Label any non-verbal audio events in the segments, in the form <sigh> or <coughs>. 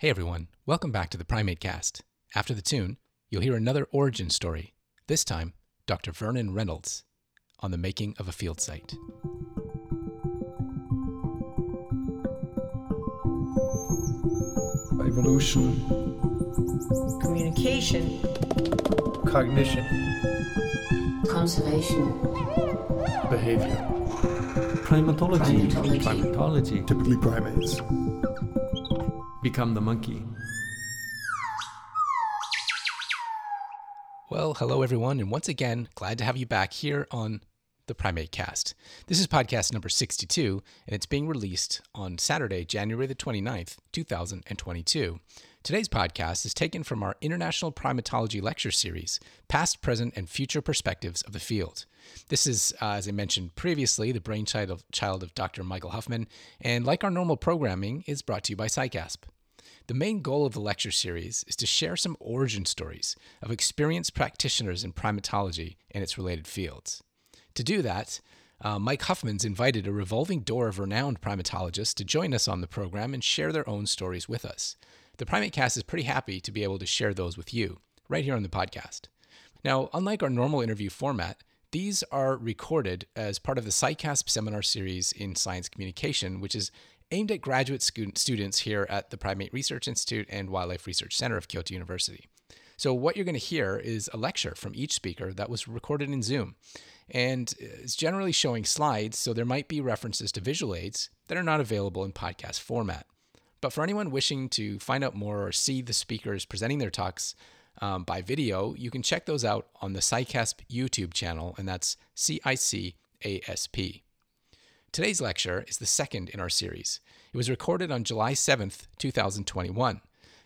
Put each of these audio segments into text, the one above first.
Hey everyone, welcome back to the Primate Cast. After the tune, you'll hear another origin story, this time, Dr. Vernon Reynolds on the making of a field site. Evolution, communication, cognition, conservation, behavior. Primatology. Primatology. Primatology. Typically primates. Become the monkey. Well, hello everyone, and once again, glad to have you back here on the Primate Cast. This is podcast number 62, and it's being released on Saturday, January the 29th, 2022. Today's podcast is taken from our International Primatology Lecture Series, Past, Present, and Future Perspectives of the Field. This is, uh, as I mentioned previously, the brainchild of, child of Dr. Michael Huffman, and like our normal programming, is brought to you by SciCasp. The main goal of the lecture series is to share some origin stories of experienced practitioners in primatology and its related fields. To do that, uh, Mike Huffman's invited a revolving door of renowned primatologists to join us on the program and share their own stories with us. The Primate Cast is pretty happy to be able to share those with you right here on the podcast. Now, unlike our normal interview format, these are recorded as part of the SciCasp seminar series in science communication, which is aimed at graduate students here at the Primate Research Institute and Wildlife Research Center of Kyoto University. So, what you're going to hear is a lecture from each speaker that was recorded in Zoom. And it's generally showing slides, so there might be references to visual aids that are not available in podcast format. But for anyone wishing to find out more or see the speakers presenting their talks um, by video, you can check those out on the SciCasp YouTube channel, and that's C I C A S P. Today's lecture is the second in our series. It was recorded on July 7th, 2021.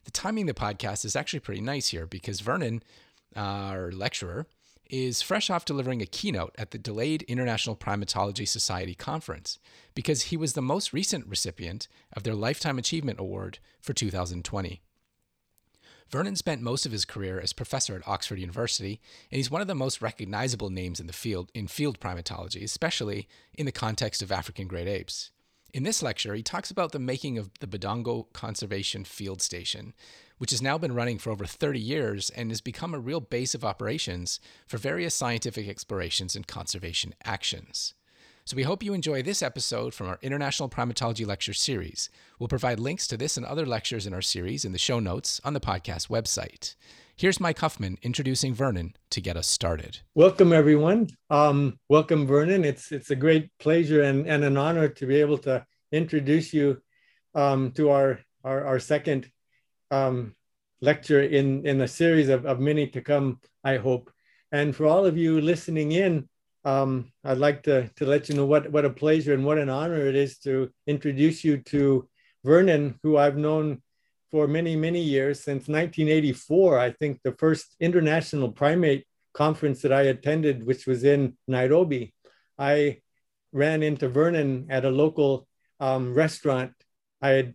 The timing of the podcast is actually pretty nice here because Vernon, our lecturer, is fresh off delivering a keynote at the Delayed International Primatology Society conference because he was the most recent recipient of their Lifetime Achievement Award for 2020. Vernon spent most of his career as professor at Oxford University, and he's one of the most recognizable names in the field in field primatology, especially in the context of African great apes. In this lecture, he talks about the making of the Budongo Conservation Field Station, which has now been running for over 30 years and has become a real base of operations for various scientific explorations and conservation actions. So we hope you enjoy this episode from our International Primatology Lecture Series. We'll provide links to this and other lectures in our series in the show notes on the podcast website. Here's Mike Huffman introducing Vernon to get us started. Welcome, everyone. Um, welcome, Vernon. It's it's a great pleasure and, and an honor to be able to introduce you um, to our, our, our second um, lecture in, in a series of, of many to come, I hope. And for all of you listening in, um, I'd like to, to let you know what, what a pleasure and what an honor it is to introduce you to Vernon, who I've known for many, many years, since 1984. I think the first international primate conference that I attended, which was in Nairobi, I ran into Vernon at a local um, restaurant. I had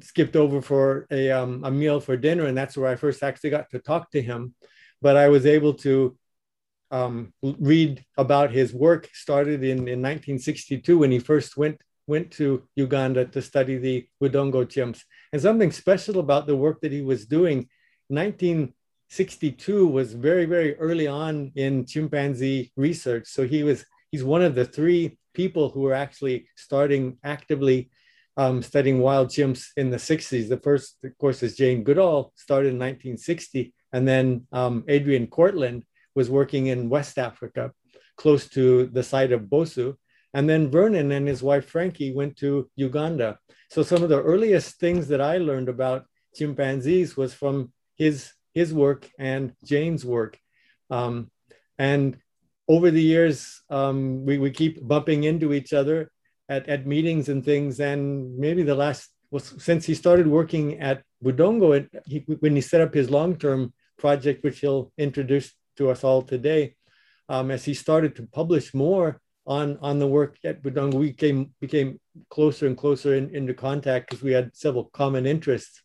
skipped over for a, um, a meal for dinner, and that's where I first actually got to talk to him. But I was able to um, read about his work started in, in 1962 when he first went went to Uganda to study the Budongo chimps. And something special about the work that he was doing, 1962 was very, very early on in chimpanzee research. So he was he's one of the three people who were actually starting actively um, studying wild chimps in the 60s. The first, of course, is Jane Goodall, started in 1960. And then um, Adriaan Kortlandt was working in West Africa, close to the site of Bossou. And then Vernon and his wife Frankie went to Uganda. So some of the earliest things that I learned about chimpanzees was from his his work and Jane's work. Um, and over the years, um, we, we keep bumping into each other at, at meetings and things. And maybe the last was since he started working at Budongo, it, he, when he set up his long term project, which he'll introduce to us all today, um, as he started to publish more on, on the work at Budongo, we came, became closer and closer in, into contact because we had several common interests.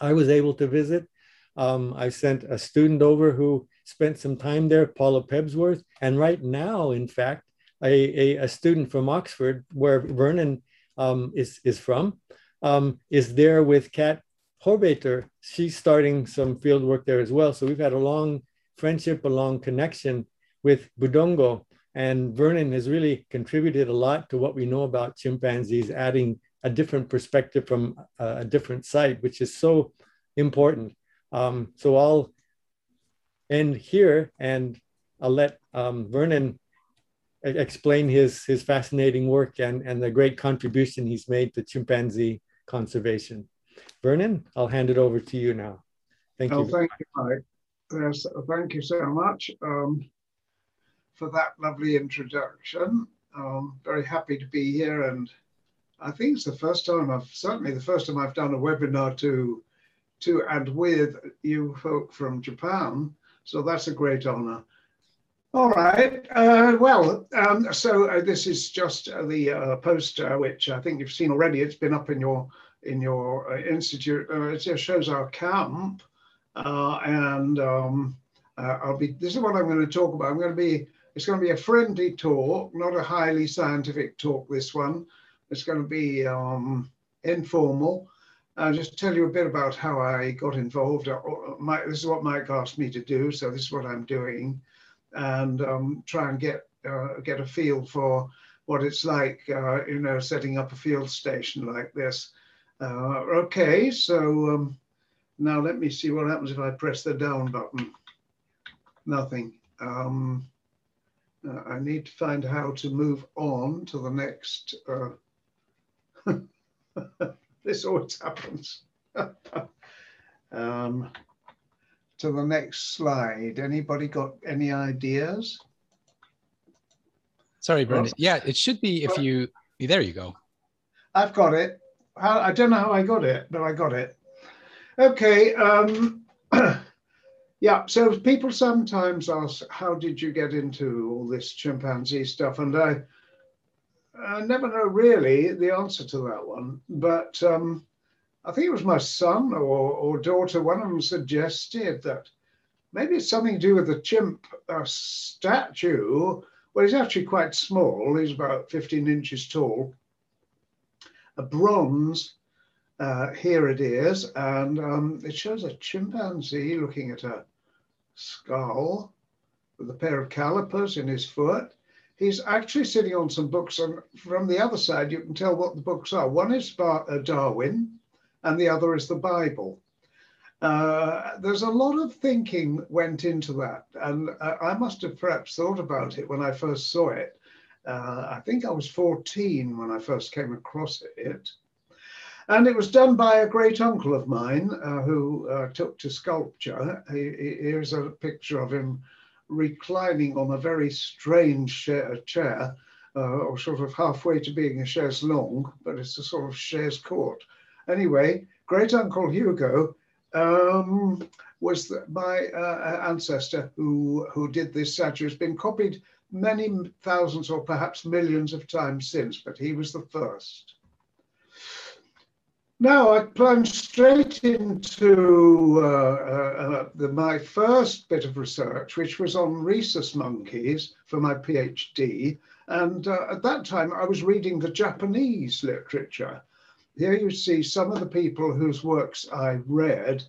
I was able to visit. Um, I sent a student over who spent some time there, Paula Pebsworth. And right now, in fact, a, a, a student from Oxford, where Vernon um, is, is from, um, is there with Kat Hobaiter, she's starting some field work there as well. So we've had a long friendship, a long connection with Budongo. And Vernon has really contributed a lot to what we know about chimpanzees, adding a different perspective from a, a different site, which is so important. Um, so I'll end here and I'll let um, Vernon explain his, his fascinating work and, and the great contribution he's made to chimpanzee conservation. Vernon, I'll hand it over to you now. Thank oh, you. Thank you, Mike. Yes, thank you so much um, for that lovely introduction. Um, very happy to be here, and I think it's the first time I've certainly the first time I've done a webinar to to and with you folk from Japan. So that's a great honor. All right. Uh, well, um, so uh, this is just uh, the uh, poster, which I think you've seen already. It's been up in your in your uh, institute. Uh, it shows our camp, and um, I'll be. This is what I'm going to talk about. I'm going to be. It's going to be a friendly talk, not a highly scientific talk. This one. It's going to be um, informal. I'll just tell you a bit about how I got involved. This is what Mike asked me to do, so this is what I'm doing and um, try and get uh, get a feel for what it's like, uh, you know, setting up a field station like this. Uh, okay, so um, now let me see what happens if I press the down button. Nothing. Um, uh, I need to find how to move on to the next. Uh, <laughs> this always happens. <laughs> um, to the next slide. Anybody got any ideas? Sorry, Brendan. Yeah, it should be if you, there you go. I've got it. I don't know how I got it, but I got it. Okay. Um, <clears throat> yeah, so people sometimes ask, how did you get into all this chimpanzee stuff? And I, I never know really the answer to that one. But um, I think it was my son or, or daughter, one of them suggested that maybe it's something to do with the chimp uh, statue. Well, he's actually quite small, he's about 15 inches tall. A bronze, uh, here it is, and um, it shows a chimpanzee looking at a skull with a pair of calipers in his foot. He's actually sitting on some books, and from the other side, you can tell what the books are. One is about uh, Darwin, and the other is the Bible. Uh, there's a lot of thinking went into that, and uh, I must have perhaps thought about it when I first saw it. Uh, I think I was 14 when I first came across it. And it was done by a great uncle of mine uh, who uh, took to sculpture. He, he, here's a picture of him reclining on a very strange chair, uh, or sort of halfway to being a chaise longue, but it's a sort of chaise court. Anyway, great uncle Hugo um, was the, my uh, ancestor who, who did this statue. It's been copied many thousands or perhaps millions of times since, but he was the first. Now I plunge straight into uh, uh, the, my first bit of research, which was on rhesus monkeys for my PhD. And uh, at that time, I was reading the Japanese literature here you see some of the people whose works I read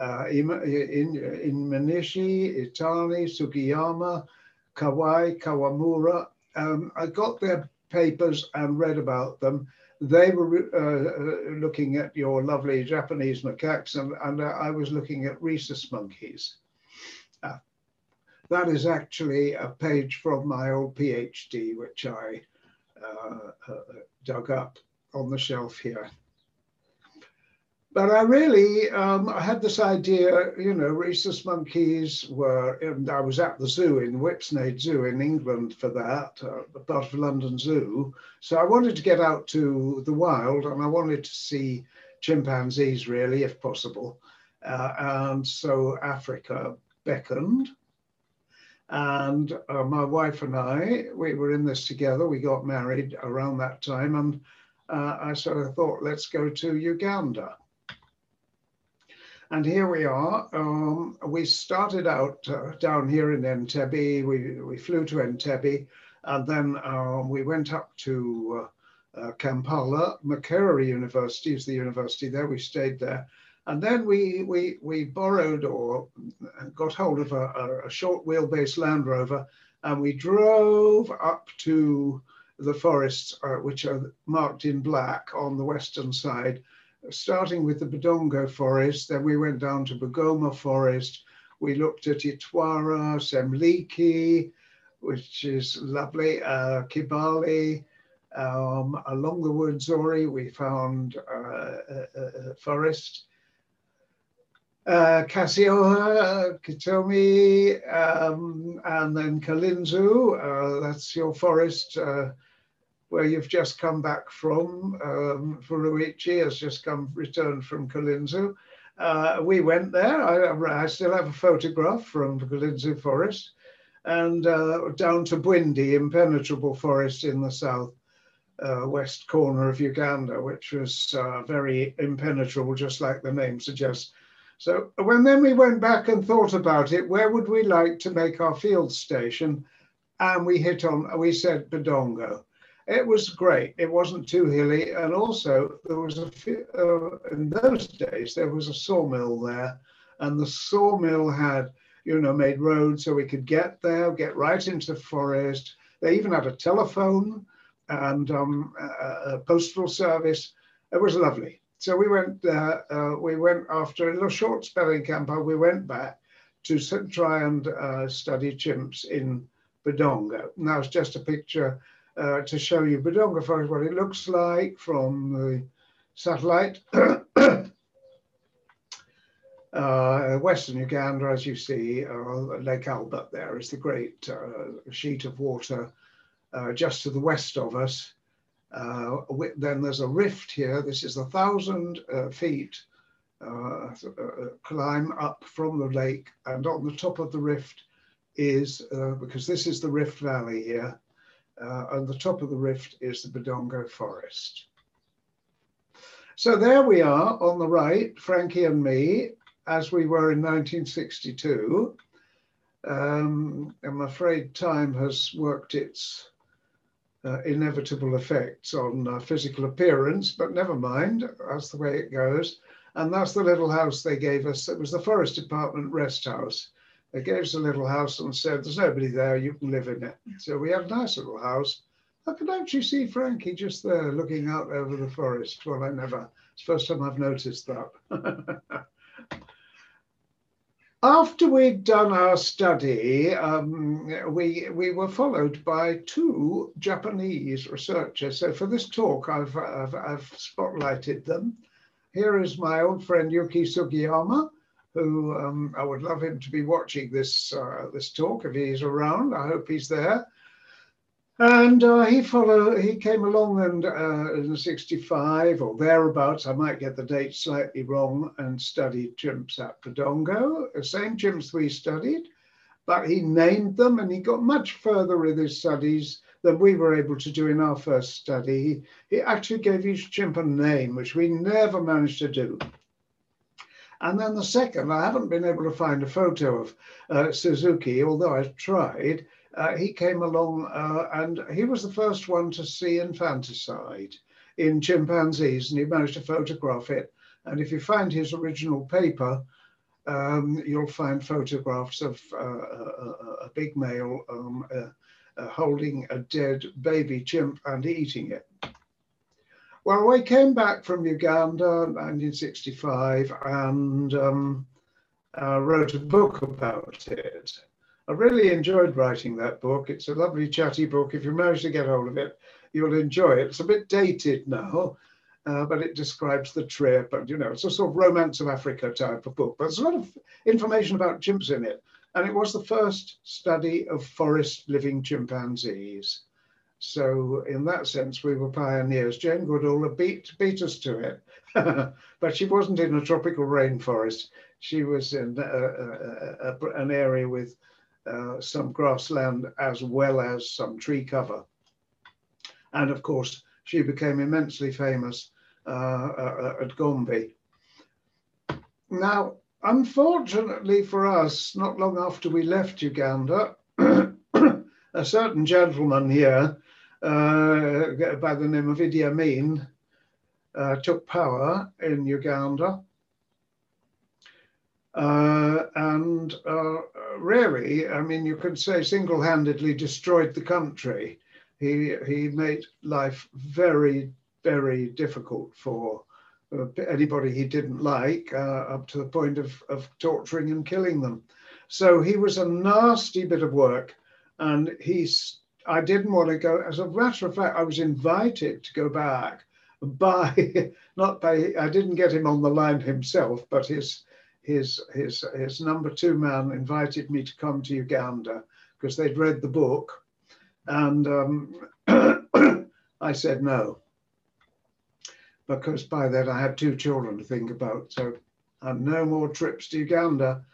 uh, in, in, in Imanishi, Itani, Sugiyama, Kawai, Kawamura. Um, I got their papers and read about them. They were uh, uh, looking at your lovely Japanese macaques, and, and I was looking at rhesus monkeys. Uh, that is actually a page from my old PhD, which I uh, uh, dug up on the shelf here. But I really, um, I had this idea, you know, rhesus monkeys were, and I was at the zoo in Whipsnade Zoo in England for that, uh, part of London Zoo. So I wanted to get out to the wild and I wanted to see chimpanzees really, if possible. Uh, and so Africa beckoned. And uh, my wife and I, we were in this together. We got married around that time. And uh, I sort of thought, let's go to Uganda. And here we are. Um, we started out uh, down here in Entebbe. We, we flew to Entebbe and then um, we went up to uh, uh, Kampala. Makerere University is the university there. We stayed there. And then we, we, we borrowed or got hold of a, a, a short wheelbase Land Rover and we drove up to the forests, which are marked in black on the western side, starting with the Budongo forest. Then we went down to Bugoma forest. We looked at Itwara, Semliki, which is lovely, uh, Kibale. Um, along the Rwenzori, we found uh, a, a forest uh, Kasyoha, Kitomi, um, and then Kalinzu. Uh, that's your forest uh, where you've just come back from. Um, Furuichi has just come returned from Kalinzu. Uh, we went there. I, I, still have a photograph from Kalinzu forest and uh, down to Bwindi, impenetrable forest in the south. Uh, west corner of Uganda, which was uh, very impenetrable, just like the name suggests. So when then we went back and thought about it, where would we like to make our field station? And we hit on, we said Budongo. It was great. It wasn't too hilly. And also there was a, uh, in those days, there was a sawmill there and the sawmill had, you know, made roads so we could get there, get right into the forest. They even had a telephone and um, a, a postal service. It was lovely. So we went, uh, uh, we went after a little short spelling campaign, we went back to try and uh, study chimps in Budongo. Now it's just a picture uh, to show you Budongo Forest, what it looks like from the satellite. <coughs> Uh, Western Uganda, as you see, uh, Lake Albert there is the great sheet of water just to the west of us. Uh, then there's a rift here. This is a thousand uh, feet uh, uh, climb up from the lake, and on the top of the rift is uh, because this is the Rift Valley here, and the top of the rift is the Budongo Forest. So there we are on the right, Frankie and me, as we were in 1962. Um, I'm afraid time has worked its uh, inevitable effects on uh, physical appearance, but never mind, that's the way it goes. And that's the little house they gave us. It was the Forest Department rest house. They gave us a little house and said, There's nobody there, you can live in it. So we had a nice little house. I could actually see Frankie just there looking out over the forest. Well, I never, it's the first time I've noticed that. <laughs> after we'd done our study, um, we, we were followed by two Japanese researchers. So for this talk, I've, I've, I've spotlighted them. Here is my old friend Yuki Sugiyama, who um, I would love him to be watching this, uh, this talk if he's around. I hope he's there. And uh, he followed, he came along and uh, in 65 or thereabouts, I might get the date slightly wrong, and studied chimps at Budongo, the same chimps we studied, but he named them and he got much further with his studies than we were able to do in our first study. He, he actually gave each chimp a name, which we never managed to do. And then the second, I haven't been able to find a photo of uh, Suzuki, although I've tried uh, he came along uh, and he was the first one to see infanticide in chimpanzees, and he managed to photograph it. And if you find his original paper, um, you'll find photographs of uh, a, a, big male um, uh, uh, holding a dead baby chimp and eating it. Well, we came back from Uganda in 1965 and um, uh, wrote a book about it. I really enjoyed writing that book. It's a lovely chatty book. If you manage to get hold of it, you'll enjoy it. It's a bit dated now, uh, but it describes the trip and, you know, it's a sort of romance of Africa type of book. But there's a lot of information about chimps in it. And it was the first study of forest living chimpanzees. So in that sense, we were pioneers. Jane Goodall beat, beat us to it, <laughs> but she wasn't in a tropical rainforest. She was in a, a, a, an area with uh, some grassland as well as some tree cover. And of course, she became immensely famous uh, uh, at Gombe. Now, unfortunately for us, not long after we left Uganda, <clears throat> a certain gentleman here uh, by the name of Idi Amin uh, took power in Uganda Uh, and uh, really, I mean, you could say single handedly destroyed the country. He, he made life very, very difficult for uh, anybody he didn't like, uh, up to the point of, of torturing and killing them. So he was a nasty bit of work. And he's, I didn't want to go. As a matter of fact, I was invited to go back <laughs> by, not by, I didn't get him on the line himself, but his, his, his, his number two man invited me to come to Uganda because they'd read the book. And um, <clears throat> I said no, because by then I had two children to think about. So had no more trips to Uganda.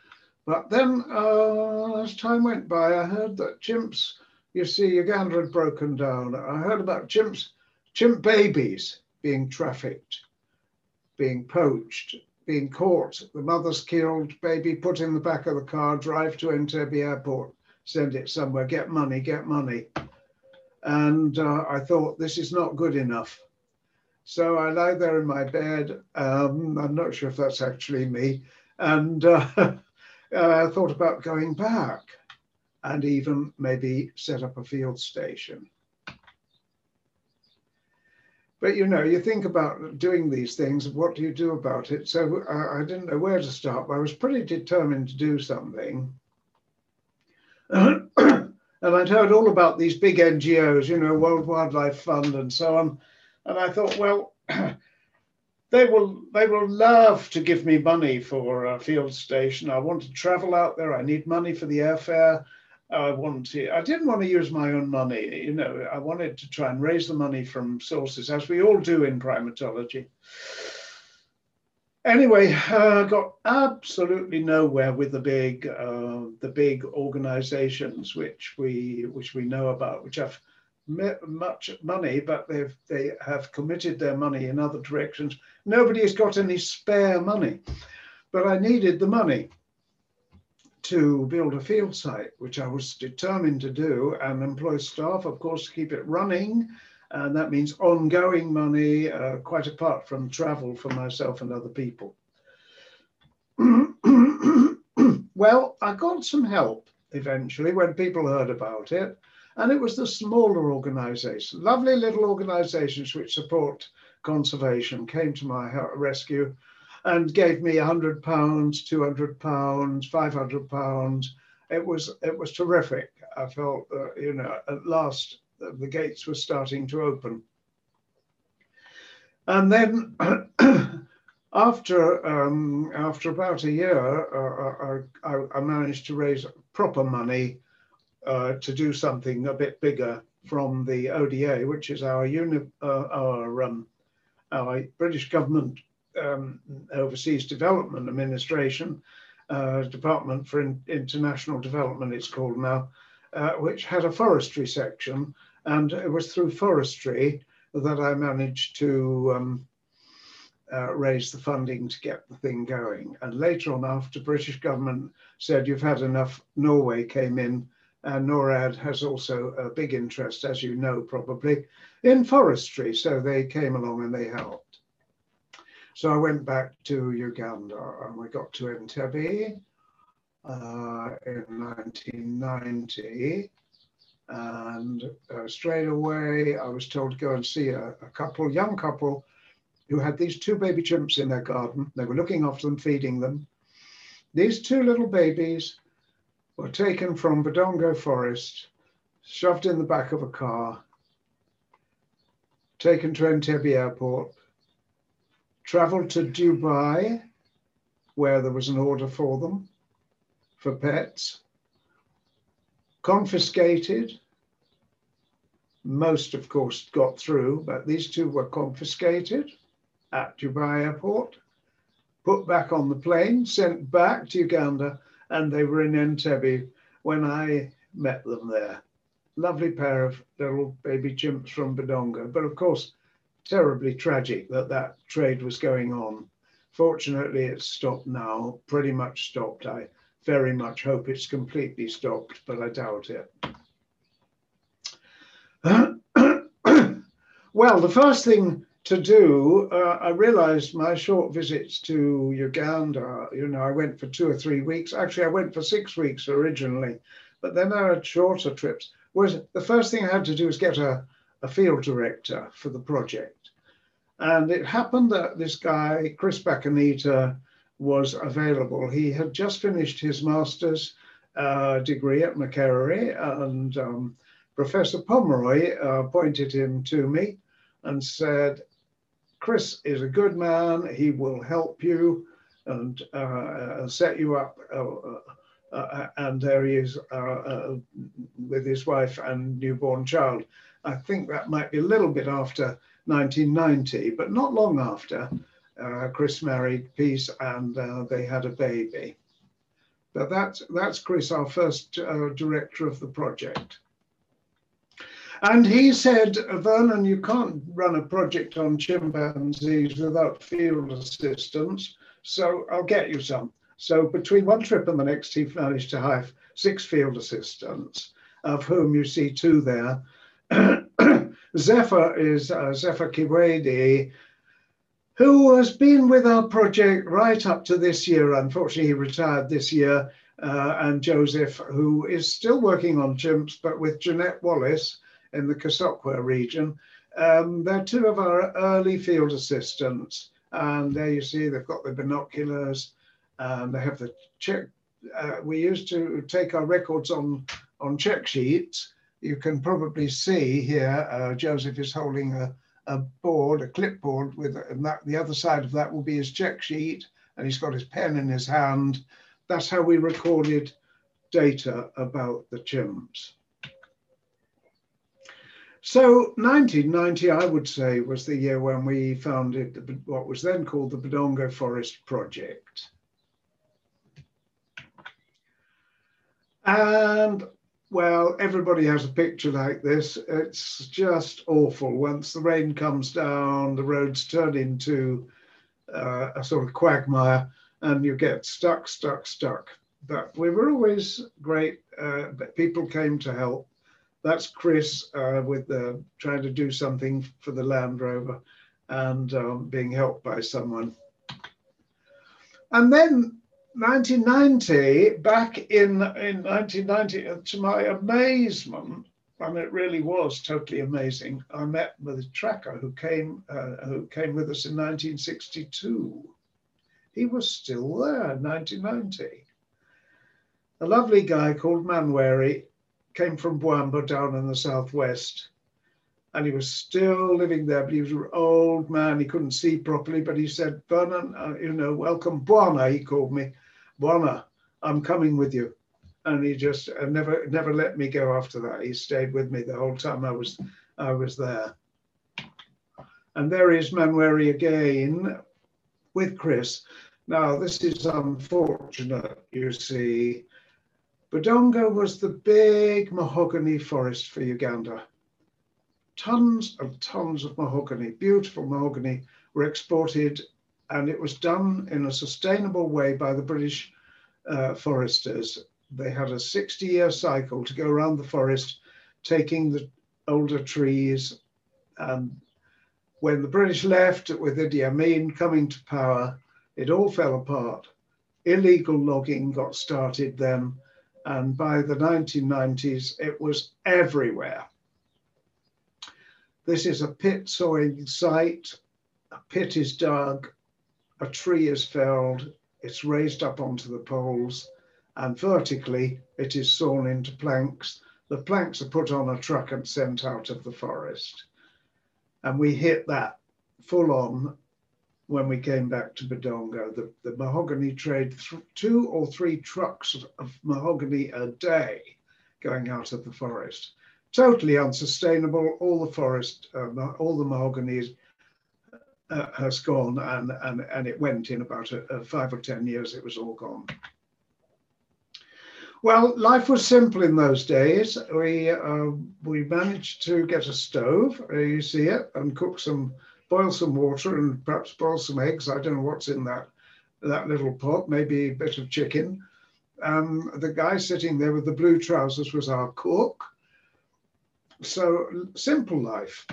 But then, uh, as time went by, I heard that chimps, you see, Uganda had broken down. I heard about chimps, chimp babies being trafficked, being poached, being caught. The mother's killed, baby put in the back of the car, drive to Entebbe airport, send it somewhere, get money, get money. And uh, I thought, this is not good enough. So I lie there in my bed. Um, I'm not sure if that's actually me. And uh, <laughs> uh, thought about going back and even maybe set up a field station. But you know, you think about doing these things, what do you do about it? So uh, I didn't know where to start, but I was pretty determined to do something. <clears throat> and I'd heard all about these big NGOs, you know, World Wildlife Fund and so on. And I thought, well, <clears throat> they will they will love to give me money for a field station. I want to travel out there. I need money for the airfare. I want to. I didn't want to use my own money. You know, I wanted to try and raise the money from sources, as we all do in primatology. Anyway, uh, got absolutely nowhere with the big uh, the big organisations which we which we know about, which have much money, but they've they have committed their money in other directions. Nobody has got any spare money, but I needed the money to build a field site, which I was determined to do, and employ staff, of course, to keep it running. And that means ongoing money, uh, quite apart from travel for myself and other people. <clears throat> well, I got some help eventually when people heard about it. And it was the smaller organizations, lovely little organizations which support conservation, came to my rescue and gave me 100 pounds, 200 pounds, 500 pounds. It was it was terrific. I felt, uh, you know, at last the gates were starting to open. And then <clears throat> after um, after about a year, uh, uh I, I, managed to raise proper money uh, to do something a bit bigger from the ODA, which is our uni, uh, our um, our British government um, overseas development administration, uh, Department for In International Development, it's called now, uh, which had a forestry section, and it was through forestry that I managed to um, uh, raise the funding to get the thing going. And later on, after British government said you've had enough, Norway came in and NORAD has also a big interest, as you know, probably in forestry. So they came along and they helped. So I went back to Uganda and we got to Entebbe uh, in 1990. And uh, straight away, I was told to go and see a, a couple, young couple, who had these two baby chimps in their garden. They were looking after them, feeding them. These two little babies were taken from Budongo Forest, shoved in the back of a car, taken to Entebbe Airport, traveled to Dubai, where there was an order for them for pets, confiscated. Most, of course, got through, but these two were confiscated at Dubai Airport, put back on the plane, sent back to Uganda and they were in Entebbe when I met them there. Lovely pair of little baby chimps from Budongo, but of course, terribly tragic that that trade was going on. Fortunately, it's stopped now, pretty much stopped. I very much hope it's completely stopped, but I doubt it. <coughs> well, the first thing to do, uh, I realized my short visits to Uganda, you know, I went for two or three weeks. Actually, I went for six weeks originally, but then I had shorter trips. Was the first thing I had to do was get a, a field director for the project. And it happened that this guy, Chris Bakuneeta, was available. He had just finished his master's uh, degree at Makerere, and um, Professor Pomeroy uh, pointed him to me and said, Chris is a good man. He will help you and uh, set you up. Uh, uh, and there he is uh, with his wife and newborn child. I think that might be a little bit after 1990, but not long after. Uh, Chris married Peace and uh, they had a baby. But that's, that's Chris, our first uh, director of the project. And he said, Vernon, you can't run a project on chimpanzees without field assistance, so I'll get you some. So between one trip and the next, he managed to have six field assistants, of whom you see two there. <clears throat> Zephyr is uh, Zephyr Kiwede, who has been with our project right up to this year. Unfortunately, he retired this year. Uh, and Joseph, who is still working on chimps, but with Janette Wallis, in the Kasokwa region. Um, they're two of our early field assistants. And there you see they've got the binoculars they have the check. Uh, we used to take our records on, on check sheets. You can probably see here, uh, Joseph is holding a, a board, a clipboard with, and that, the other side of that will be his check sheet and he's got his pen in his hand. That's how we recorded data about the chimps. So 1990, I would say, was the year when we founded what was then called the Budongo Forest Project. And well, everybody has a picture like this. It's just awful. Once the rain comes down, the roads turn into uh, a sort of quagmire and you get stuck, stuck, stuck. But we were always great. Uh, people came to help that's Chris uh, with the trying to do something for the Land Rover and um, being helped by someone. And then 1990, back in, in 1990, uh, to my amazement, and it really was totally amazing, I met with tracker who came, uh, who came with us in 1962. He was still there in 1990. A lovely guy called Manwari came from Bwamba down in the southwest. And he was still living there, but he was an old man. He couldn't see properly, but he said, Vernon, uh, you know, welcome, Bwana, he called me. Bwana, I'm coming with you. And he just uh, never never let me go after that. He stayed with me the whole time I was I was there. And there is Manweri again with Chris. Now, this is unfortunate, you see. Budongo was the big mahogany forest for Uganda. Tons and tons of mahogany, beautiful mahogany, were exported, and it was done in a sustainable way by the British uh, foresters. They had a 60 year cycle to go around the forest, taking the older trees. And when the British left with Idi Amin coming to power, it all fell apart. Illegal logging got started then and by the 1990s, it was everywhere. This is a pit sawing site. A pit is dug, a tree is felled, it's raised up onto the poles, and vertically it is sawn into planks. The planks are put on a truck and sent out of the forest. And we hit that full on when we came back to Budongo. The, the mahogany trade, two or three trucks of mahogany a day going out of the forest. Totally unsustainable. All the forest, uh, all the mahogany uh, has gone, and, and, and it went in about a, a five or 10 years, it was all gone. Well, life was simple in those days. We uh, we managed to get a stove, uh, you see it, and cook some boil some water and perhaps boil some eggs. I don't know what's in that that little pot, maybe a bit of chicken. Um, the guy sitting there with the blue trousers was our cook. So simple life.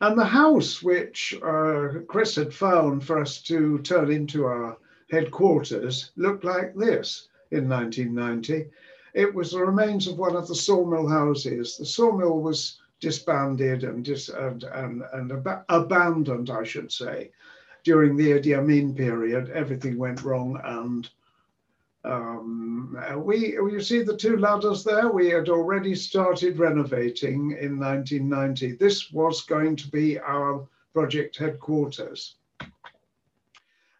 And the house which uh, Chris had found for us to turn into our headquarters looked like this in 1990. It was the remains of one of the sawmill houses. The sawmill was disbanded and, dis- and, and, and ab- abandoned, I should say, during the Idi Amin period. Everything went wrong and um, we, you see the two ladders there? We had already started renovating in 1990. This was going to be our project headquarters.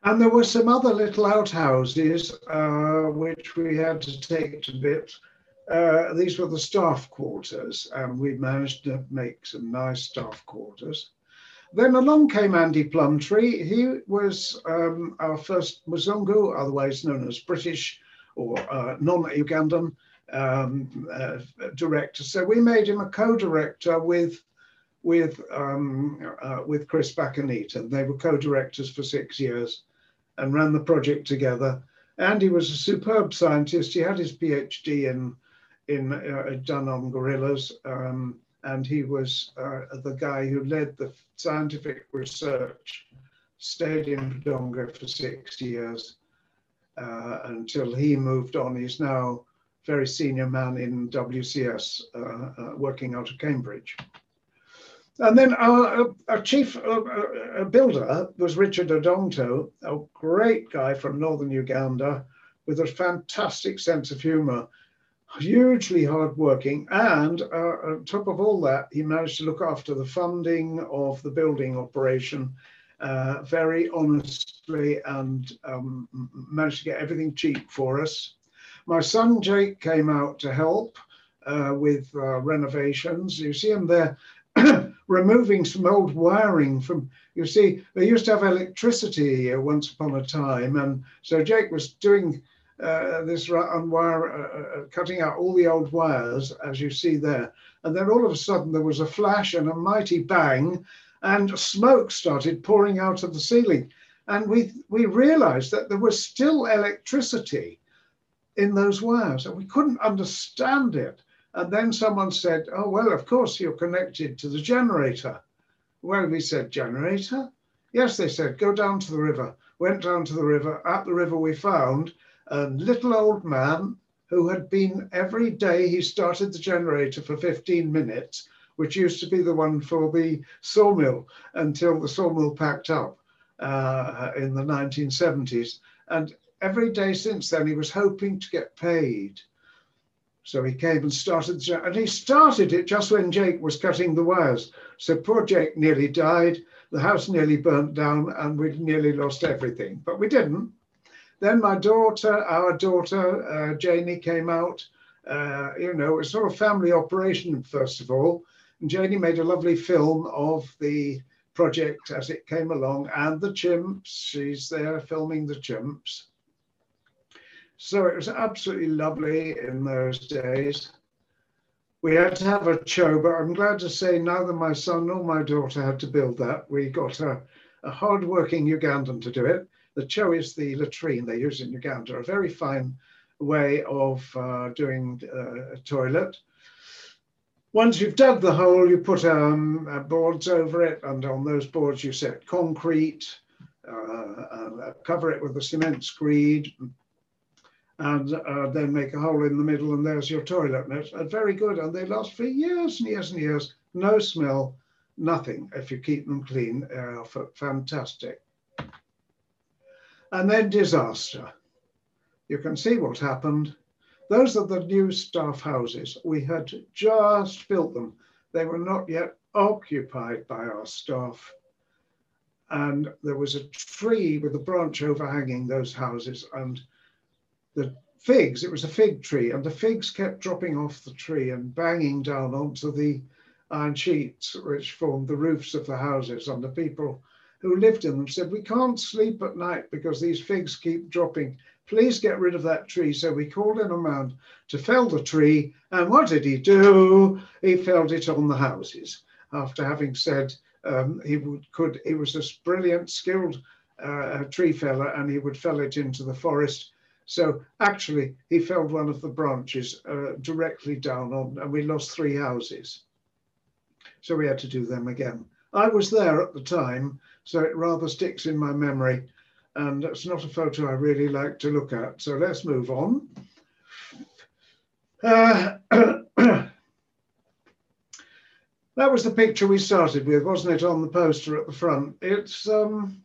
And there were some other little outhouses uh, which we had to take to bits. Uh, these were the staff quarters, and we managed to make some nice staff quarters. Then along came Andy Plumptre. He was um, our first Muzungu, otherwise known as British or uh, non-Ugandan um, uh, director. So we made him a co-director with with um, uh, with Chris Bakuneeta. They were co-directors for six years and ran the project together. Andy was a superb scientist. He had his PhD in in uh, done on gorillas. Um, and he was uh, the guy who led the scientific research, stayed in Donga for six years uh, until he moved on. He's now very senior man in WCS, uh, uh, working out of Cambridge. And then our, our chief uh, uh, builder was Richard Odonto, a great guy from northern Uganda with a fantastic sense of humor hugely hardworking, and uh, on top of all that, he managed to look after the funding of the building operation uh, very honestly and um, managed to get everything cheap for us. My son Jake came out to help uh, with uh, renovations. You see him there <coughs> removing some old wiring from, you see, they used to have electricity once upon a time, and so Jake was doing uh, this wire, uh, uh, cutting out all the old wires, as you see there. And then all of a sudden there was a flash and a mighty bang, and smoke started pouring out of the ceiling. And we, we realized that there was still electricity in those wires, and we couldn't understand it. And then someone said, Oh, well, of course, you're connected to the generator. Well, we said, Generator? Yes, they said, Go down to the river. Went down to the river. At the river, we found a little old man who had been every day he started the generator for 15 minutes, which used to be the one for the sawmill until the sawmill packed up uh, in the 1970s. And every day since then, he was hoping to get paid. So he came and started, and he started it just when Jake was cutting the wires. So poor Jake nearly died, the house nearly burnt down, and we nearly lost everything. But we didn't then my daughter, our daughter, uh, Janie, came out. Uh, you know, it was sort of family operation, first of all. And Janie made a lovely film of the project as it came along and the chimps. She's there filming the chimps. So it was absolutely lovely in those days. We had to have a show, but I'm glad to say neither my son nor my daughter had to build that. We got a, a hard-working Ugandan to do it. The cho is the latrine they use in Uganda, a very fine way of uh, doing uh, a toilet. Once you've dug the hole, you put um, uh, boards over it, and on those boards you set concrete, uh, uh, cover it with a cement screed, and uh, then make a hole in the middle, and there's your toilet. And it's very good, and they last for years and years and years. No smell, nothing. If you keep them clean, fantastic and then disaster. You can see what happened. Those are the new staff houses. We had just built them. They were not yet occupied by our staff. And there was a tree with a branch overhanging those houses and the figs, it was a fig tree, and the figs kept dropping off the tree and banging down onto the iron sheets which formed the roofs of the houses. And the people who lived in them said, We can't sleep at night because these figs keep dropping. Please get rid of that tree. So we called in a man to fell the tree. And what did he do? He felled it on the houses after having said um, he would, could, he was this brilliant, skilled uh, tree feller and he would fell it into the forest. So actually, he felled one of the branches uh, directly down on, and we lost three houses. So we had to do them again I was there at the time, so it rather sticks in my memory. And it's not a photo I really like to look at. So let's move on. Uh, <clears throat> that was the picture we started with, wasn't it, on the poster at the front? It's um,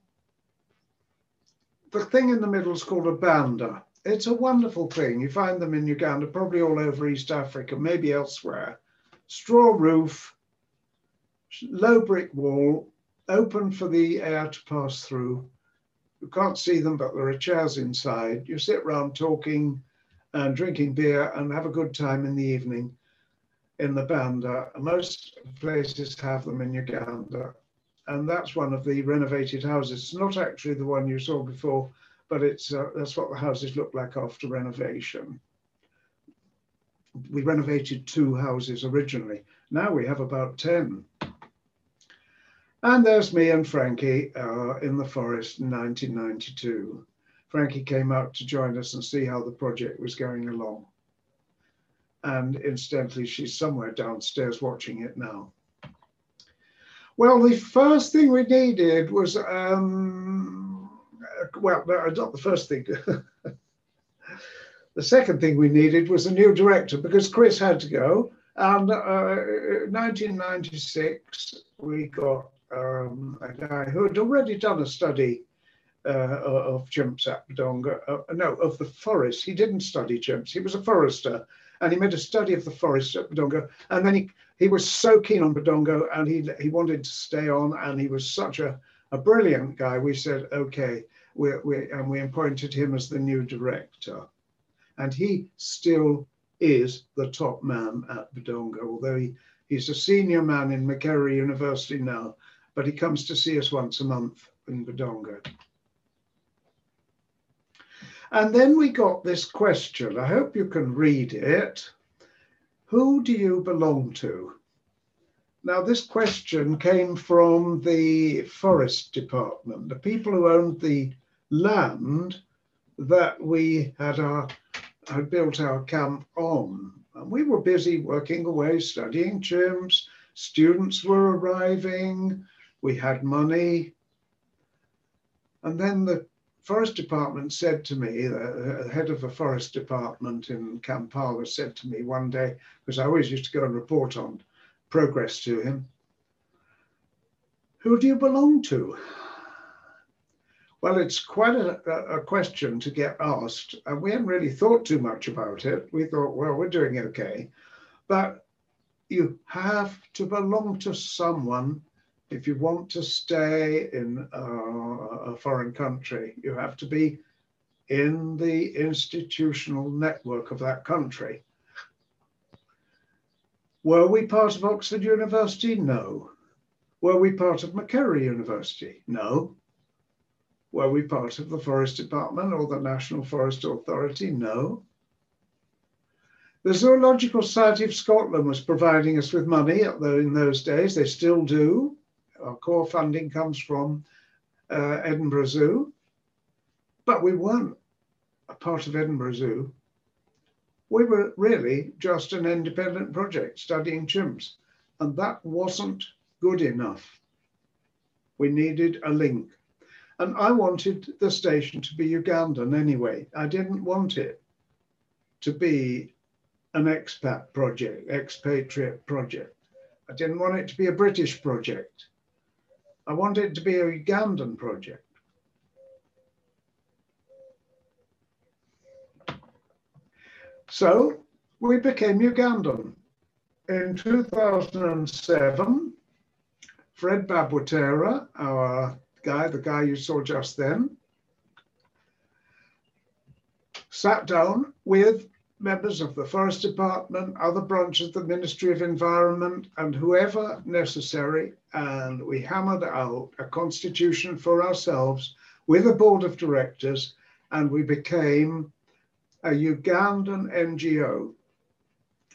the thing in the middle is called a banda. It's a wonderful thing. You find them in Uganda, probably all over East Africa, maybe elsewhere. Straw roof, low brick wall, open for the air to pass through. You can't see them, but there are chairs inside. You sit around talking and drinking beer and have a good time in the evening in the banda. Most places have them in Uganda. And that's one of the renovated houses. It's not actually the one you saw before, but it's uh, that's what the houses look like after renovation. We renovated two houses originally. Now we have about 10. And there's me and Frankie uh, in the forest in 1992. Frankie came out to join us and see how the project was going along. And incidentally, she's somewhere downstairs watching it now. Well, the first thing we needed was, um, well, not the first thing. <laughs> the second thing we needed was a new director because Chris had to go. And uh, 1996, we got um, a guy who had already done a study uh, of chimps at Budongo. Uh, no, of the forest. He didn't study chimps. He was a forester, and he made a study of the forest at Budongo. And then he he was so keen on Budongo, and he he wanted to stay on. And he was such a a brilliant guy. We said okay, we we and we appointed him as the new director, and he still is the top man at Budonga, although he. He's a senior man in Makerere University now, but he comes to see us once a month in Budongo. And then we got this question. I hope you can read it. Who do you belong to? Now, this question came from the forest department, the people who owned the land that we had, our, had built our camp on. And we were busy working away, studying chimps. Students were arriving. We had money. And then the forest department said to me, the head of the forest department in Kampala said to me one day, because I always used to go and report on progress to him, who do you belong to? Well, it's quite a, a, question to get asked, and we hadn't really thought too much about it. We thought, well, we're doing okay. But you have to belong to someone if you want to stay in a, a foreign country, you have to be in the institutional network of that country. Were we part of Oxford University? No. Were we part of Makerere University? No. Were we part of the Forest Department or the National Forest Authority? No. The Zoological Society of Scotland was providing us with money in those days. They still do our core funding comes from uh, Edinburgh Zoo, but we weren't a part of Edinburgh Zoo. We were really just an independent project studying chimps, and that wasn't good enough. We needed a link. And I wanted the station to be Ugandan anyway. I didn't want it to be an expat project, expatriate project. I didn't want it to be a British project. I wanted it to be a Ugandan project. So we became Ugandan. In 2007, Fred Babweteera, our guy, the guy you saw just then, sat down with members of the Forest Department, other branches of the Ministry of Environment, and whoever necessary. And we hammered out a constitution for ourselves with a board of directors, and we became a Ugandan NGO,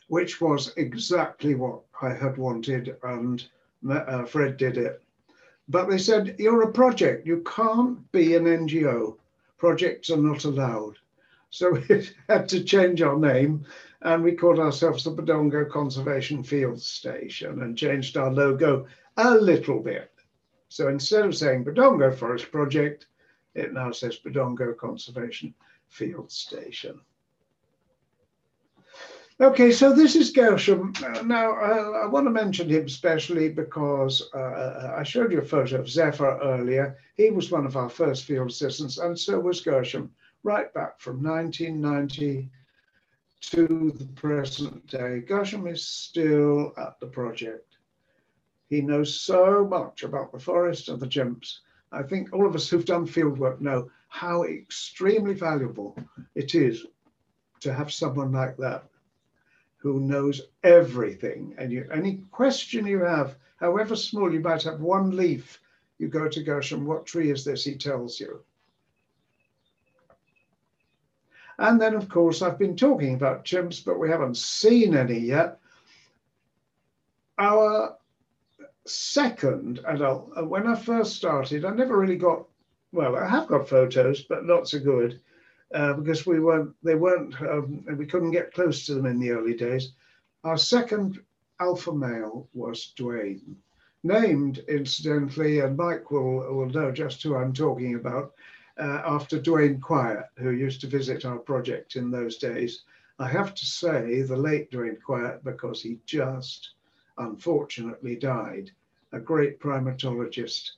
which was exactly what I had wanted, and uh, Fred did it. But they said, You're a project, you can't be an NGO. Projects are not allowed. So <laughs> we had to change our name and we called ourselves the Budongo Conservation Field Station and changed our logo a little bit. So instead of saying Budongo Forest Project, it now says Budongo Conservation Field Station. Okay, so this is Gershom. Now, I, I want to mention him specially because uh, I showed you a photo of Zephyr earlier. He was one of our first field assistants, and so was Gershom, right back from 1990 to the present day. Gershom is still at the project. He knows so much about the forest and the chimps. I think all of us who've done field work know how extremely valuable it is to have someone like that who knows everything. And you, any question you have, however small, you might have one leaf, you go to Gershom, what tree is this? He tells you. And then, of course, I've been talking about chimps, but we haven't seen any yet. Our second adult, uh, when I first started, I never really got, well, I have got photos, but not so good uh, because we weren't, they weren't, um, we couldn't get close to them in the early days. Our second alpha male was Duane, named incidentally, and Mike will, will know just who I'm talking about, uh, after Duane Quiatt, who used to visit our project in those days. I have to say the late Duane Quiatt because he just unfortunately died, a great primatologist.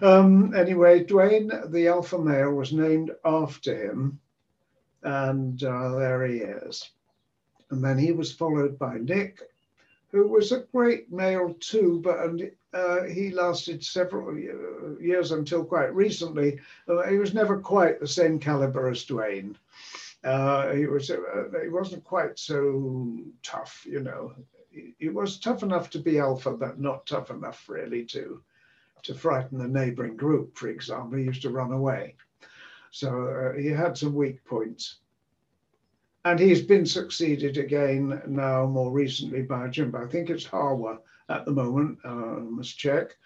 Um, anyway, Duane, the alpha male, was named after him, and uh, there he is. And then he was followed by Nick, who was a great male too, but and, uh, he lasted several years until quite recently. He was never quite the same caliber as Duane. Uh, he was uh, he wasn't quite so tough, you know. He, he was tough enough to be alpha, but not tough enough really to to frighten the neighboring group. For example, he used to run away. So uh, he had some weak points. And he's been succeeded again now more recently by Jimbo. I think it's Harwa at the moment. Uh, I must check,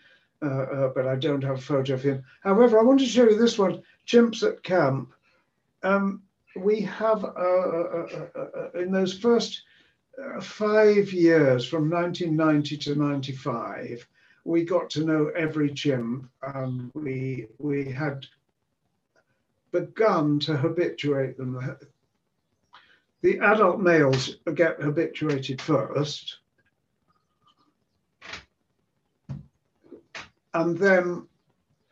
uh, uh, but I don't have a photo of him. However, I want to show you this one, Chimps at Camp. Um, we have, uh, in those first five years, from 1990 to 95, we got to know every chimp and we, we had begun to habituate them. The adult males get habituated first, and then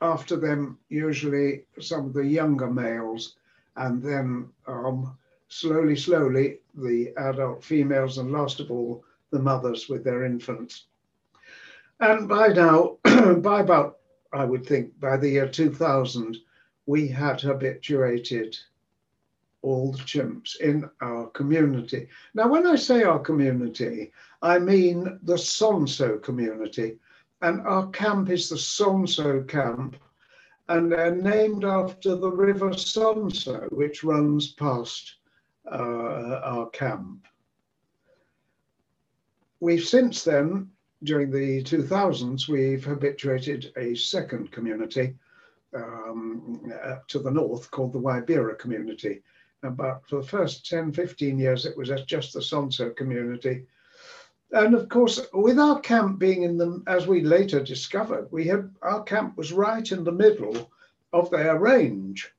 after them, usually some of the younger males, and then um, slowly, slowly, the adult females, and last of all, the mothers with their infants. And by now, <clears throat> by about, I would think, by the year 2000, we had habituated all the chimps in our community. Now, when I say our community, I mean the Sonso community. And our camp is the Sonso camp, and they're named after the River Sonso, which runs past uh, our camp. We've since then, during the 2000s, we've habituated a second community um, to the north called the Waibira community. But for the first 10, 15 years, it was just the Sonso community. And of course, with our camp being in the, as we later discovered, we had our camp was right in the middle of their range.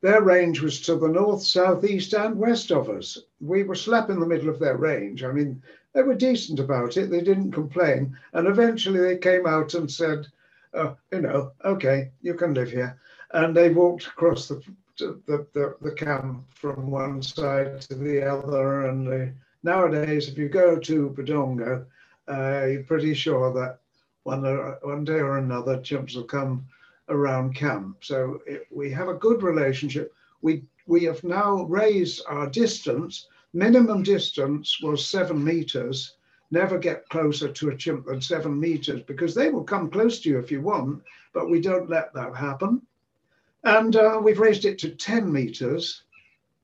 Their range was to the north, south, east, and west of us. We were slap in the middle of their range. I mean, they were decent about it. They didn't complain. And eventually they came out and said, oh, you know, okay, you can live here. And they walked across the, the, the, the camp from one side to the other. And they, nowadays, if you go to Budongo, uh, you're pretty sure that one, one day or another, chimps will come around camp. So it, we have a good relationship. We, we have now raised our distance. Minimum distance was seven meters. Never get closer to a chimp than seven meters because they will come close to you if you want, but we don't let that happen. And uh, we've raised it to 10 meters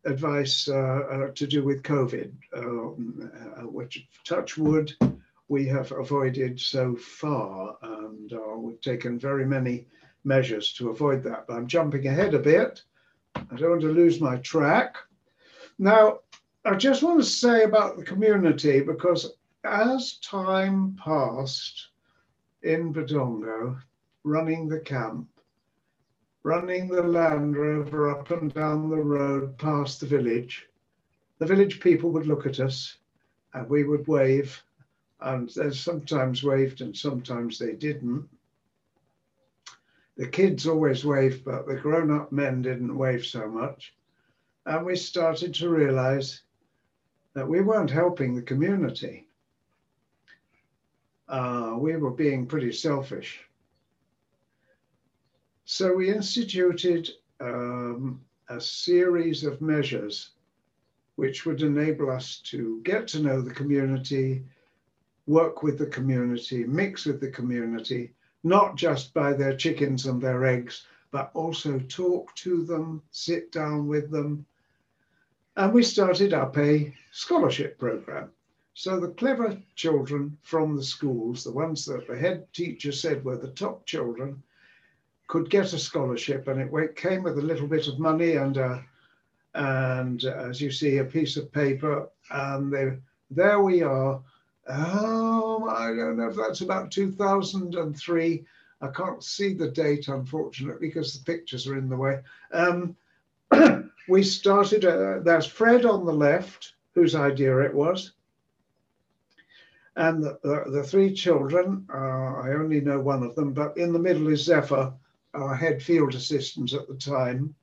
advice uh, uh, to do with COVID, um, which touch wood, we have avoided so far. And we've taken very many measures to avoid that. But I'm jumping ahead a bit. I don't want to lose my track. Now, I just want to say about the community because as time passed in Budongo, running the camp, running the Land Rover up and down the road past the village, the village people would look at us and we would wave. And they sometimes waved and sometimes they didn't. The kids always waved, but the grown up men didn't wave so much. And we started to realize that we weren't helping the community. Uh, we were being pretty selfish. So we instituted um, a series of measures which would enable us to get to know the community, work with the community, mix with the community, not just by their chickens and their eggs, but also talk to them, sit down with them. And we started up a scholarship program. So the clever children from the schools, the ones that the head teacher said were the top children, could get a scholarship, and it came with a little bit of money and a, and as you see, a piece of paper, and they, there we are um, I don't know if that's about 2003. I can't see the date, unfortunately, because the pictures are in the way. Um, <clears throat> we started, uh, there's Fred on the left, whose idea it was. And the, the, the three children, uh, I only know one of them, but in the middle is Zephyr, our head field assistant at the time,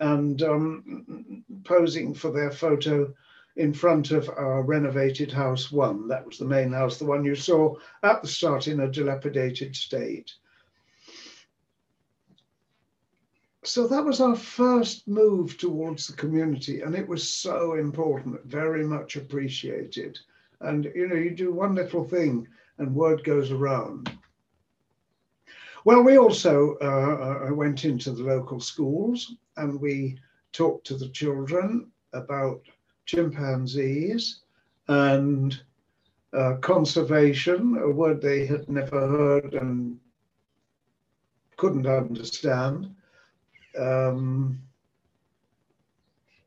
and um, posing for their photo in front of our renovated house one. That was the main house, the one you saw at the start in a dilapidated state. So that was our first move towards the community, and it was so important, very much appreciated. And you know, you do one little thing, and word goes around. Well, we also uh, uh went into the local schools and we talked to the children about chimpanzees and uh, conservation, a word they had never heard and couldn't understand, um,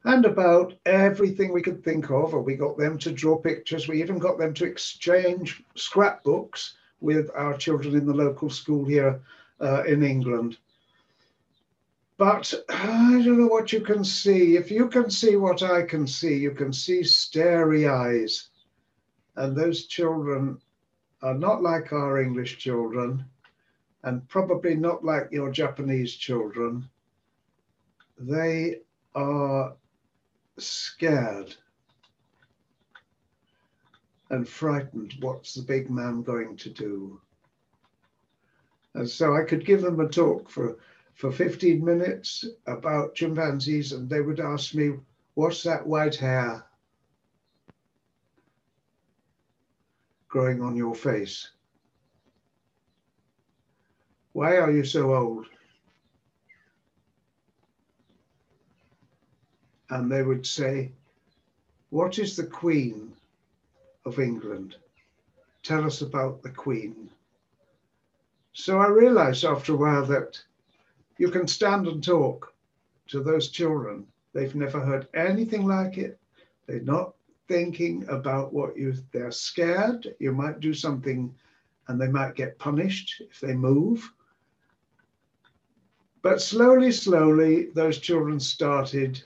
and about everything we could think of. Or we got them to draw pictures. We even got them to exchange scrapbooks with our children in the local school here uh, in England. But I don't know what you can see. If you can see what I can see, you can see starey eyes. And those children are not like our English children, and probably not like your Japanese children. They are scared and frightened. What's the big man going to do? And so I could give them a talk for for 15 minutes about chimpanzees and they would ask me, What's that white hair growing on your face? Why are you so old? And they would say, What is the Queen of England? Tell us about the Queen. So I realized after a while that you can stand and talk to those children. They've never heard anything like it. They're not thinking about what you, they're scared. You might do something and they might get punished if they move. But slowly, slowly, those children started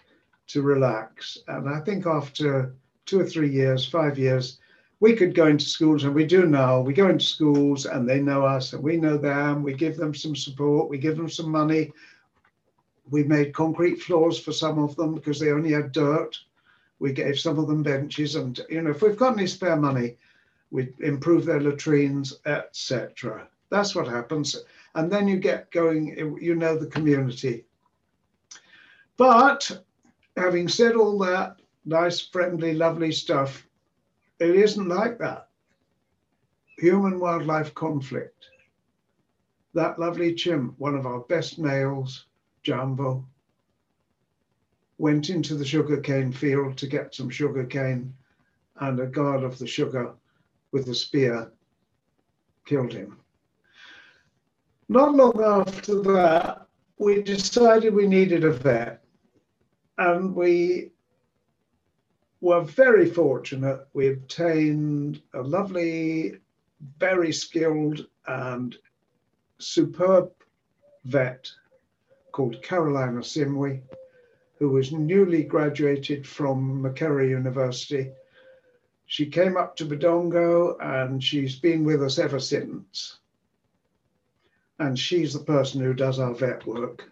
to relax. And I think after two or three years, five years, we could go into schools and we do now. We go into schools and they know us and we know them. We give them some support, we give them some money. We made concrete floors for some of them because they only had dirt. We gave some of them benches, and you know, if we've got any spare money, we improve their latrines, etc. That's what happens, and then you get going. You know the community. But having said all that nice, friendly, lovely stuff, it isn't like that. Human wildlife conflict. That lovely chimp, one of our best males, Jambo, went into the sugarcane field to get some sugarcane, and a guard of the sugar with a spear killed him. Not long after that, we decided we needed a vet. and we were very fortunate. We obtained a lovely, very skilled and superb vet called Caroline Asiimwe, who was newly graduated from Makerere University. She came up to Budongo and she's been with us ever since. And she's the person who does our vet work.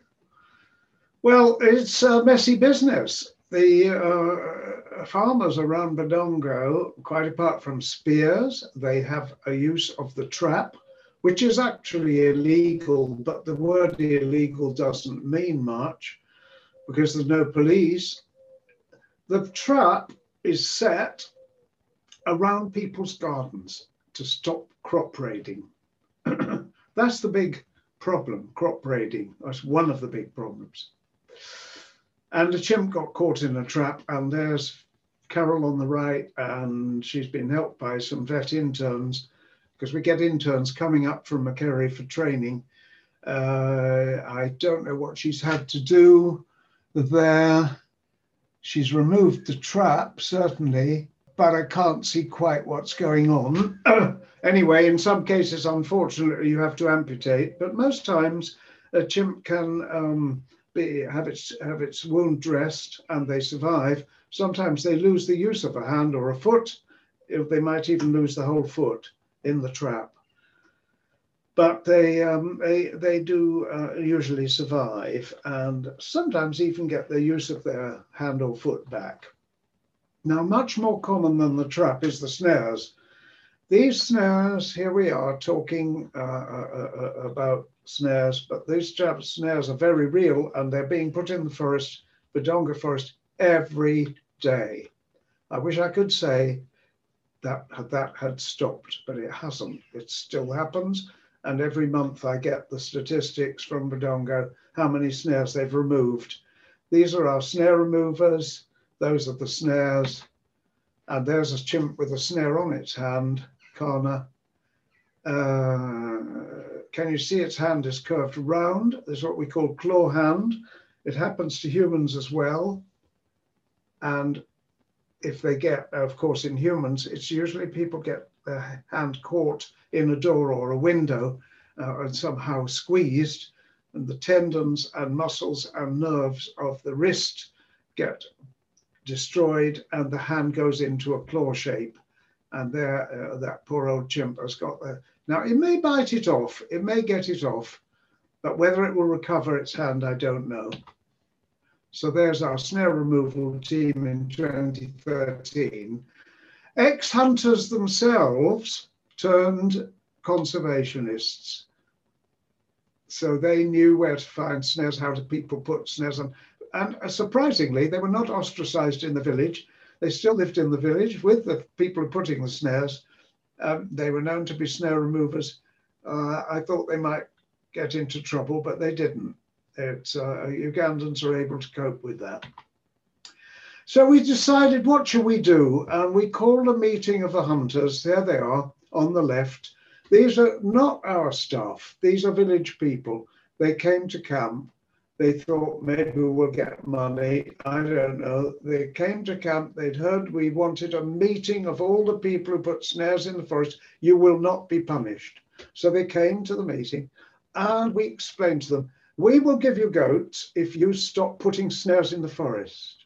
Well, it's a messy business. The uh, farmers around Budongo, quite apart from spears, they have a use of the trap, which is actually illegal, but the word illegal doesn't mean much because there's no police. The trap is set around people's gardens to stop crop raiding. <clears throat> That's the big problem, crop raiding. That's one of the big problems. And a chimp got caught in a trap, and there's Carol on the right, and she's been helped by some vet interns because we get interns coming up from Makerere for training. Uh, I don't know what she's had to do there. She's removed the trap, certainly, but I can't see quite what's going on. <clears throat> anyway, in some cases, unfortunately, you have to amputate, but most times a chimp can um, be, have, its, have its wound dressed and they survive. Sometimes they lose the use of a hand or a foot. They might even lose the whole foot in the trap. But they, um, they, they do uh, usually survive and sometimes even get the use of their hand or foot back. Now, much more common than the trap is the snares. These snares, here we are talking uh, uh, uh, uh about snares, but these snares are very real and they're being put in the forest, Budongo forest, every day. I wish I could say that that had stopped, but it hasn't. It still happens. And every month I get the statistics from Budongo, how many snares they've removed. These are our snare removers. Those are the snares. And there's a chimp with a snare on its hand, Kana. Uh, can you see its hand is curved round? There's what we call claw hand. It happens to humans as well. And if they get, of course, in humans, it's usually people get their hand caught in a door or a window uh, and somehow squeezed, and the tendons and muscles and nerves of the wrist get destroyed, and the hand goes into a claw shape. And there, uh, that poor old chimp has got there. now, it may bite it off, it may get it off, but whether it will recover its hand, I don't know. So there's our snare removal team in 2013. Ex hunters themselves turned conservationists. So they knew where to find snares, how to people put snares on. And uh, surprisingly, they were not ostracized in the village. They still lived in the village with the people putting the snares, um, they were known to be snare removers. Uh, I thought they might get into trouble, but they didn't. Uh, Ugandans are able to cope with that. So we decided, what shall we do? And we called a meeting of the hunters. There they are on the left. These are not our staff. These are village people. They came to camp they thought maybe we'll get money. I don't know. They came to camp. They'd heard we wanted a meeting of all the people who put snares in the forest. You will not be punished. So they came to the meeting and we explained to them, we will give you goats if you stop putting snares in the forest.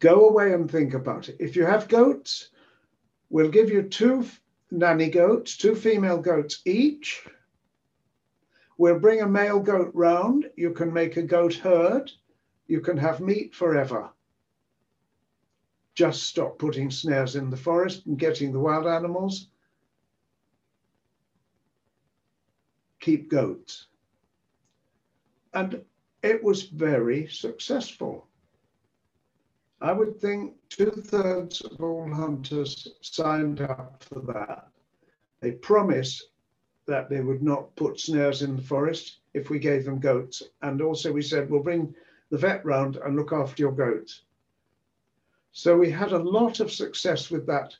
Go away and think about it. If you have goats, we'll give you two nanny goats, two female goats each We'll bring a male goat round. You can make a goat herd. You can have meat forever. Just stop putting snares in the forest and getting the wild animals. Keep goats. And it was very successful. I would think two thirds of all hunters signed up for that. They promised that they would not put snares in the forest if we gave them goats. And also we said, we'll bring the vet round and look after your goats. So we had a lot of success with that.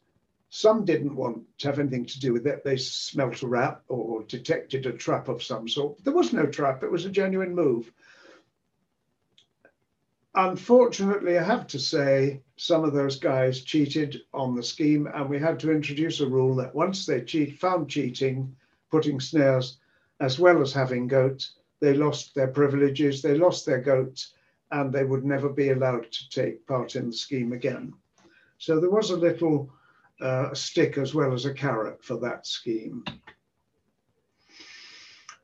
Some didn't want to have anything to do with it. They smelt a rat or detected a trap of some sort. There was no trap, it was a genuine move. unfortunately, I have to say, some of those guys cheated on the scheme, and we had to introduce a rule that once they cheat, found cheating, putting snares, as well as having goats, they lost their privileges, they lost their goats, and they would never be allowed to take part in the scheme again. So there was a little uh, stick as well as a carrot for that scheme.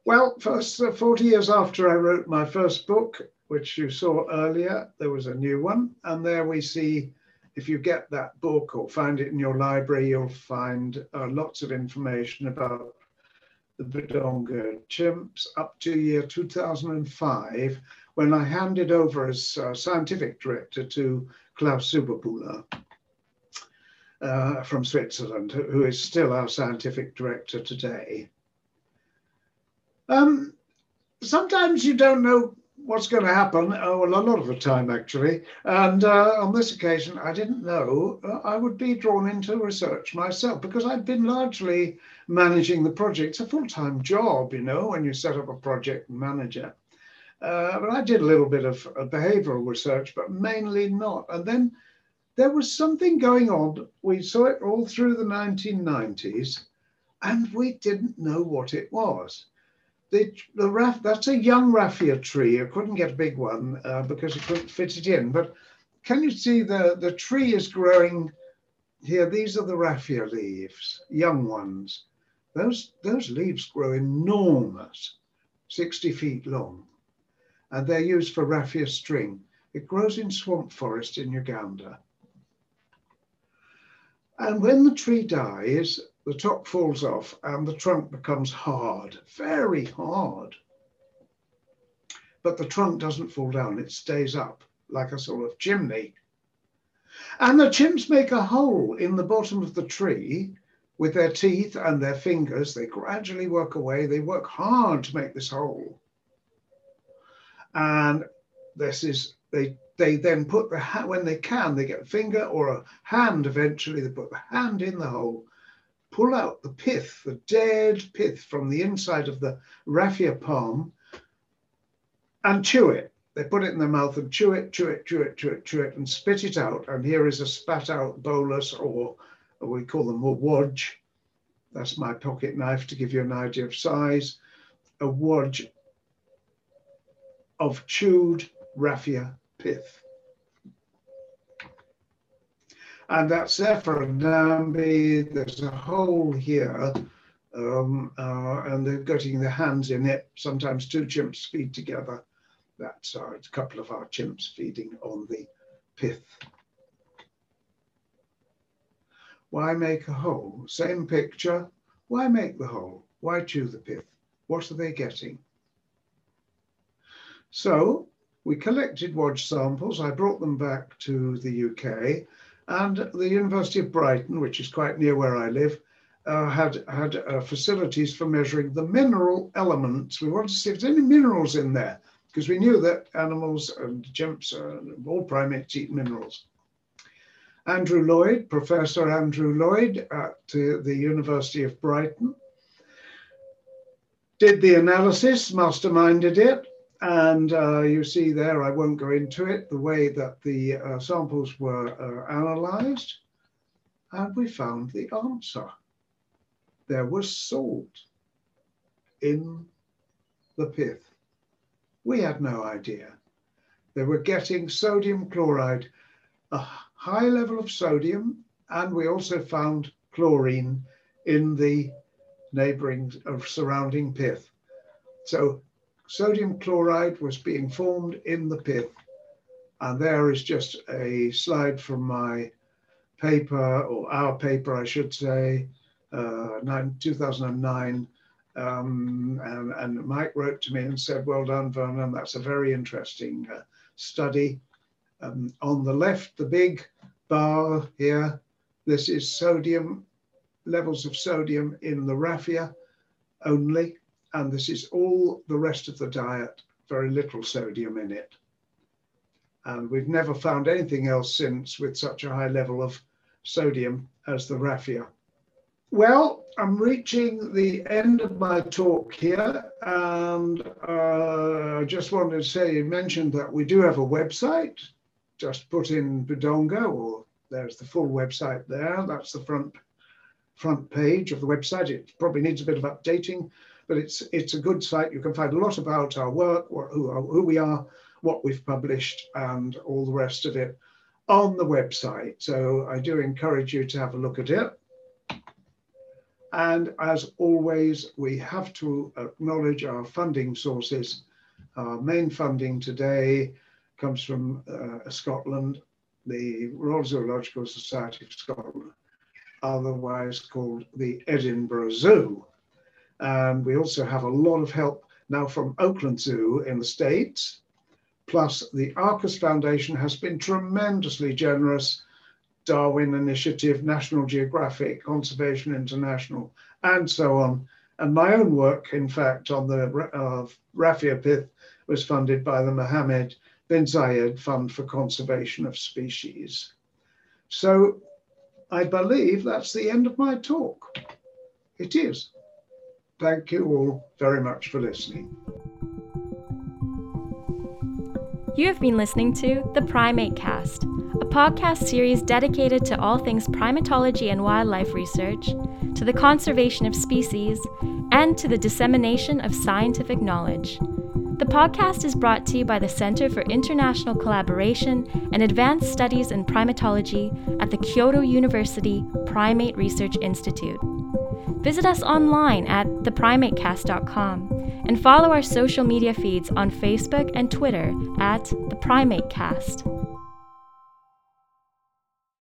Well, first, uh, 40 years after I wrote my first book, which you saw earlier, there was a new one. And there we see, if you get that book or find it in your library, you'll find uh, lots of information about the Budongo chimps up to year 2005, when I handed over as uh, scientific director to Klaus Zuberbuhler uh, from Switzerland, who is still our scientific director today. Um, sometimes you don't know what's going to happen. Oh, well, a lot of the time, actually. And uh, on this occasion, I didn't know uh, I would be drawn into research myself because I'd been largely managing the project. It's a full time job, you know, when you set up a project and manage it. Uh, but I did a little bit of behavioral research, but mainly not. And then there was something going on. We saw it all through the 1990s, and we didn't know what it was. The, the raff, that's a young raffia tree. I couldn't get a big one uh, because it couldn't fit it in. But can you see the, the tree is growing here? These are the raffia leaves, young ones. Those, those leaves grow enormous, 60 feet long, and they're used for raffia string. It grows in swamp forest in Uganda. And when the tree dies, the top falls off and the trunk becomes hard, very hard. But the trunk doesn't fall down, it stays up like a sort of chimney. And the chimps make a hole in the bottom of the tree with their teeth and their fingers. They gradually work away, they work hard to make this hole. And this is, they they then put the when they can, they get a finger or a hand eventually, they put the hand in the hole, pull out the pith, the dead pith from the inside of the raffia palm and chew it. They put it in their mouth and chew it, chew it, chew it, chew it, chew it, and spit it out. And here is a spat out bolus, or, or we call them a wodge. That's my pocket knife to give you an idea of size. A wodge of chewed raffia pith. And that's there for Nambi. There's a hole here, um, uh, and they're getting their hands in it. Sometimes two chimps feed together. That's uh, a couple of our chimps feeding on the pith. Why make a hole? Same picture. Why make the hole? Why chew the pith? What are they getting? So we collected Wodge samples. I brought them back to the UK, and the University of Brighton, which is quite near where I live, uh, had had uh, facilities for measuring the mineral elements. We wanted to see if there's any minerals in there because we knew that animals and chimps, uh, all primates eat minerals. Andrew Lloyd, Professor Andrew Lloyd at uh, the University of Brighton, did the analysis, masterminded it, and uh, you see there, I won't go into it, the way that the uh, samples were uh, analyzed. And we found the answer. There was salt in the pith. We had no idea. They were getting sodium chloride, a high level of sodium, and we also found chlorine in the neighboring of surrounding pith. So sodium chloride was being formed in the pit. And there is just a slide from my paper, or our paper, I should say, uh, 2009. Um, and, and, Mike wrote to me and said, Well done, Vernon. That's a very interesting uh, study. Um, on the left, the big bar here, this is sodium, levels of sodium in the raffia only and this is all the rest of the diet, very little sodium in it. And we've never found anything else since with such a high level of sodium as the raffia. well, I'm reaching the end of my talk here, and uh, I just wanted to say you mentioned that we do have a website. Just put in Budongo, or there's the full website there. That's the front front page of the website. It probably needs a bit of updating, but it's it's a good site. You can find a lot about our work, who, who we are, what we've published, and all the rest of it on the website. So I do encourage you to have a look at it. And as always, we have to acknowledge our funding sources. Our main funding today comes from uh, Scotland, the Royal Zoological Society of Scotland, otherwise called the Edinburgh Zoo. And we also have a lot of help now from Oakland Zoo in the States. Plus, the Arcus Foundation has been tremendously generous Darwin Initiative, National Geographic, Conservation International, and so on. And my own work, in fact, on the uh, Raffia pith was funded by the Mohammed bin Zayed Fund for Conservation of Species. So I believe that's the end of my talk. It is. Thank you all very much for listening. You have been listening to the Primate Cast a podcast series dedicated to all things primatology and wildlife research, to the conservation of species, and to the dissemination of scientific knowledge. The podcast is brought to you by the Center for International Collaboration and Advanced Studies in Primatology at the Kyoto University Primate Research Institute. Visit us online at theprimatecast.com and follow our social media feeds on Facebook and Twitter at theprimatecast. Cast.